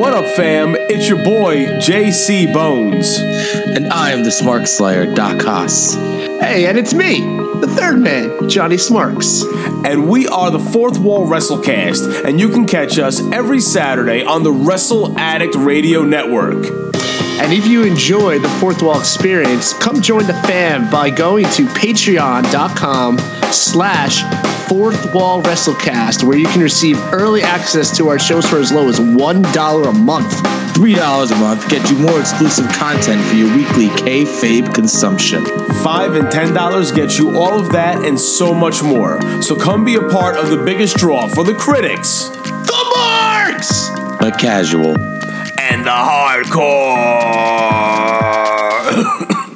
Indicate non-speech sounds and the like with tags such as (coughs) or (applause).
What up, fam? It's your boy, JC Bones. And I am the Smark Slayer, Doc Haas. Hey, and it's me, the third man, Johnny Smarks. And we are the Fourth Wall WrestleCast, and you can catch us every Saturday on the Wrestle Addict Radio Network. And if you enjoy the Fourth Wall experience, come join the fam by going to patreon.com slash Fourth Wall WrestleCast, where you can receive early access to our shows for as low as $1 a month. $3 a month get you more exclusive content for your weekly kayfabe consumption. Five and ten dollars get you all of that and so much more. So come be a part of the biggest draw for the critics The Marks! the casual. and the hardcore. (coughs)